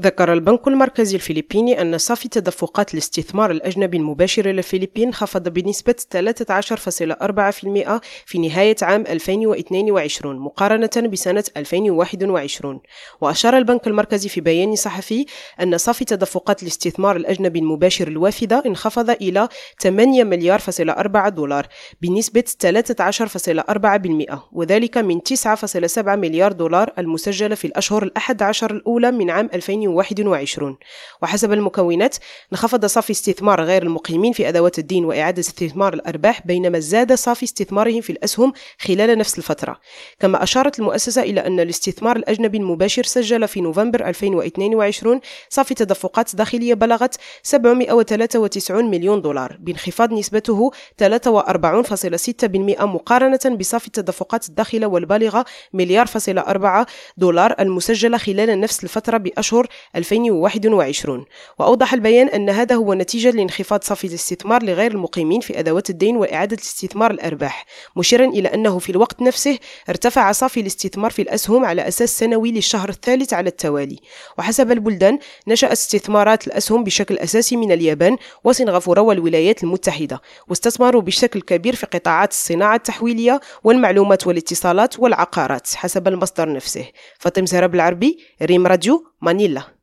ذكر البنك المركزي الفلبيني أن صافي تدفقات الاستثمار الأجنبي المباشر إلى الفلبين خفض بنسبة 13.4% في نهاية عام 2022 مقارنة بسنة 2021 وأشار البنك المركزي في بيان صحفي أن صافي تدفقات الاستثمار الأجنبي المباشر الوافدة انخفض إلى 8 مليار فاصلة 4 دولار بنسبة 13.4% وذلك من 9.7 مليار دولار المسجلة في الأشهر الأحد عشر الأولى من عام 2021 2021 وحسب المكونات انخفض صافي استثمار غير المقيمين في أدوات الدين وإعادة استثمار الأرباح بينما زاد صافي استثمارهم في الأسهم خلال نفس الفترة. كما أشارت المؤسسة إلى أن الاستثمار الأجنبي المباشر سجل في نوفمبر 2022 صافي تدفقات داخلية بلغت 793 مليون دولار بانخفاض نسبته 43.6% مقارنة بصافي التدفقات الداخلة والبالغة مليار فاصلة أربعة دولار المسجلة خلال نفس الفترة بأشهر 2021 وأوضح البيان أن هذا هو نتيجة لانخفاض صافي الاستثمار لغير المقيمين في أدوات الدين وإعادة استثمار الأرباح مشيرا إلى أنه في الوقت نفسه ارتفع صافي الاستثمار في الأسهم على أساس سنوي للشهر الثالث على التوالي. وحسب البلدان نشأت استثمارات الأسهم بشكل أساسي من اليابان وسنغافورة والولايات المتحدة واستثمروا بشكل كبير في قطاعات الصناعة التحويلية والمعلومات والاتصالات والعقارات حسب المصدر نفسه. فاطم زهرة بالعربي ريم راديو Manila.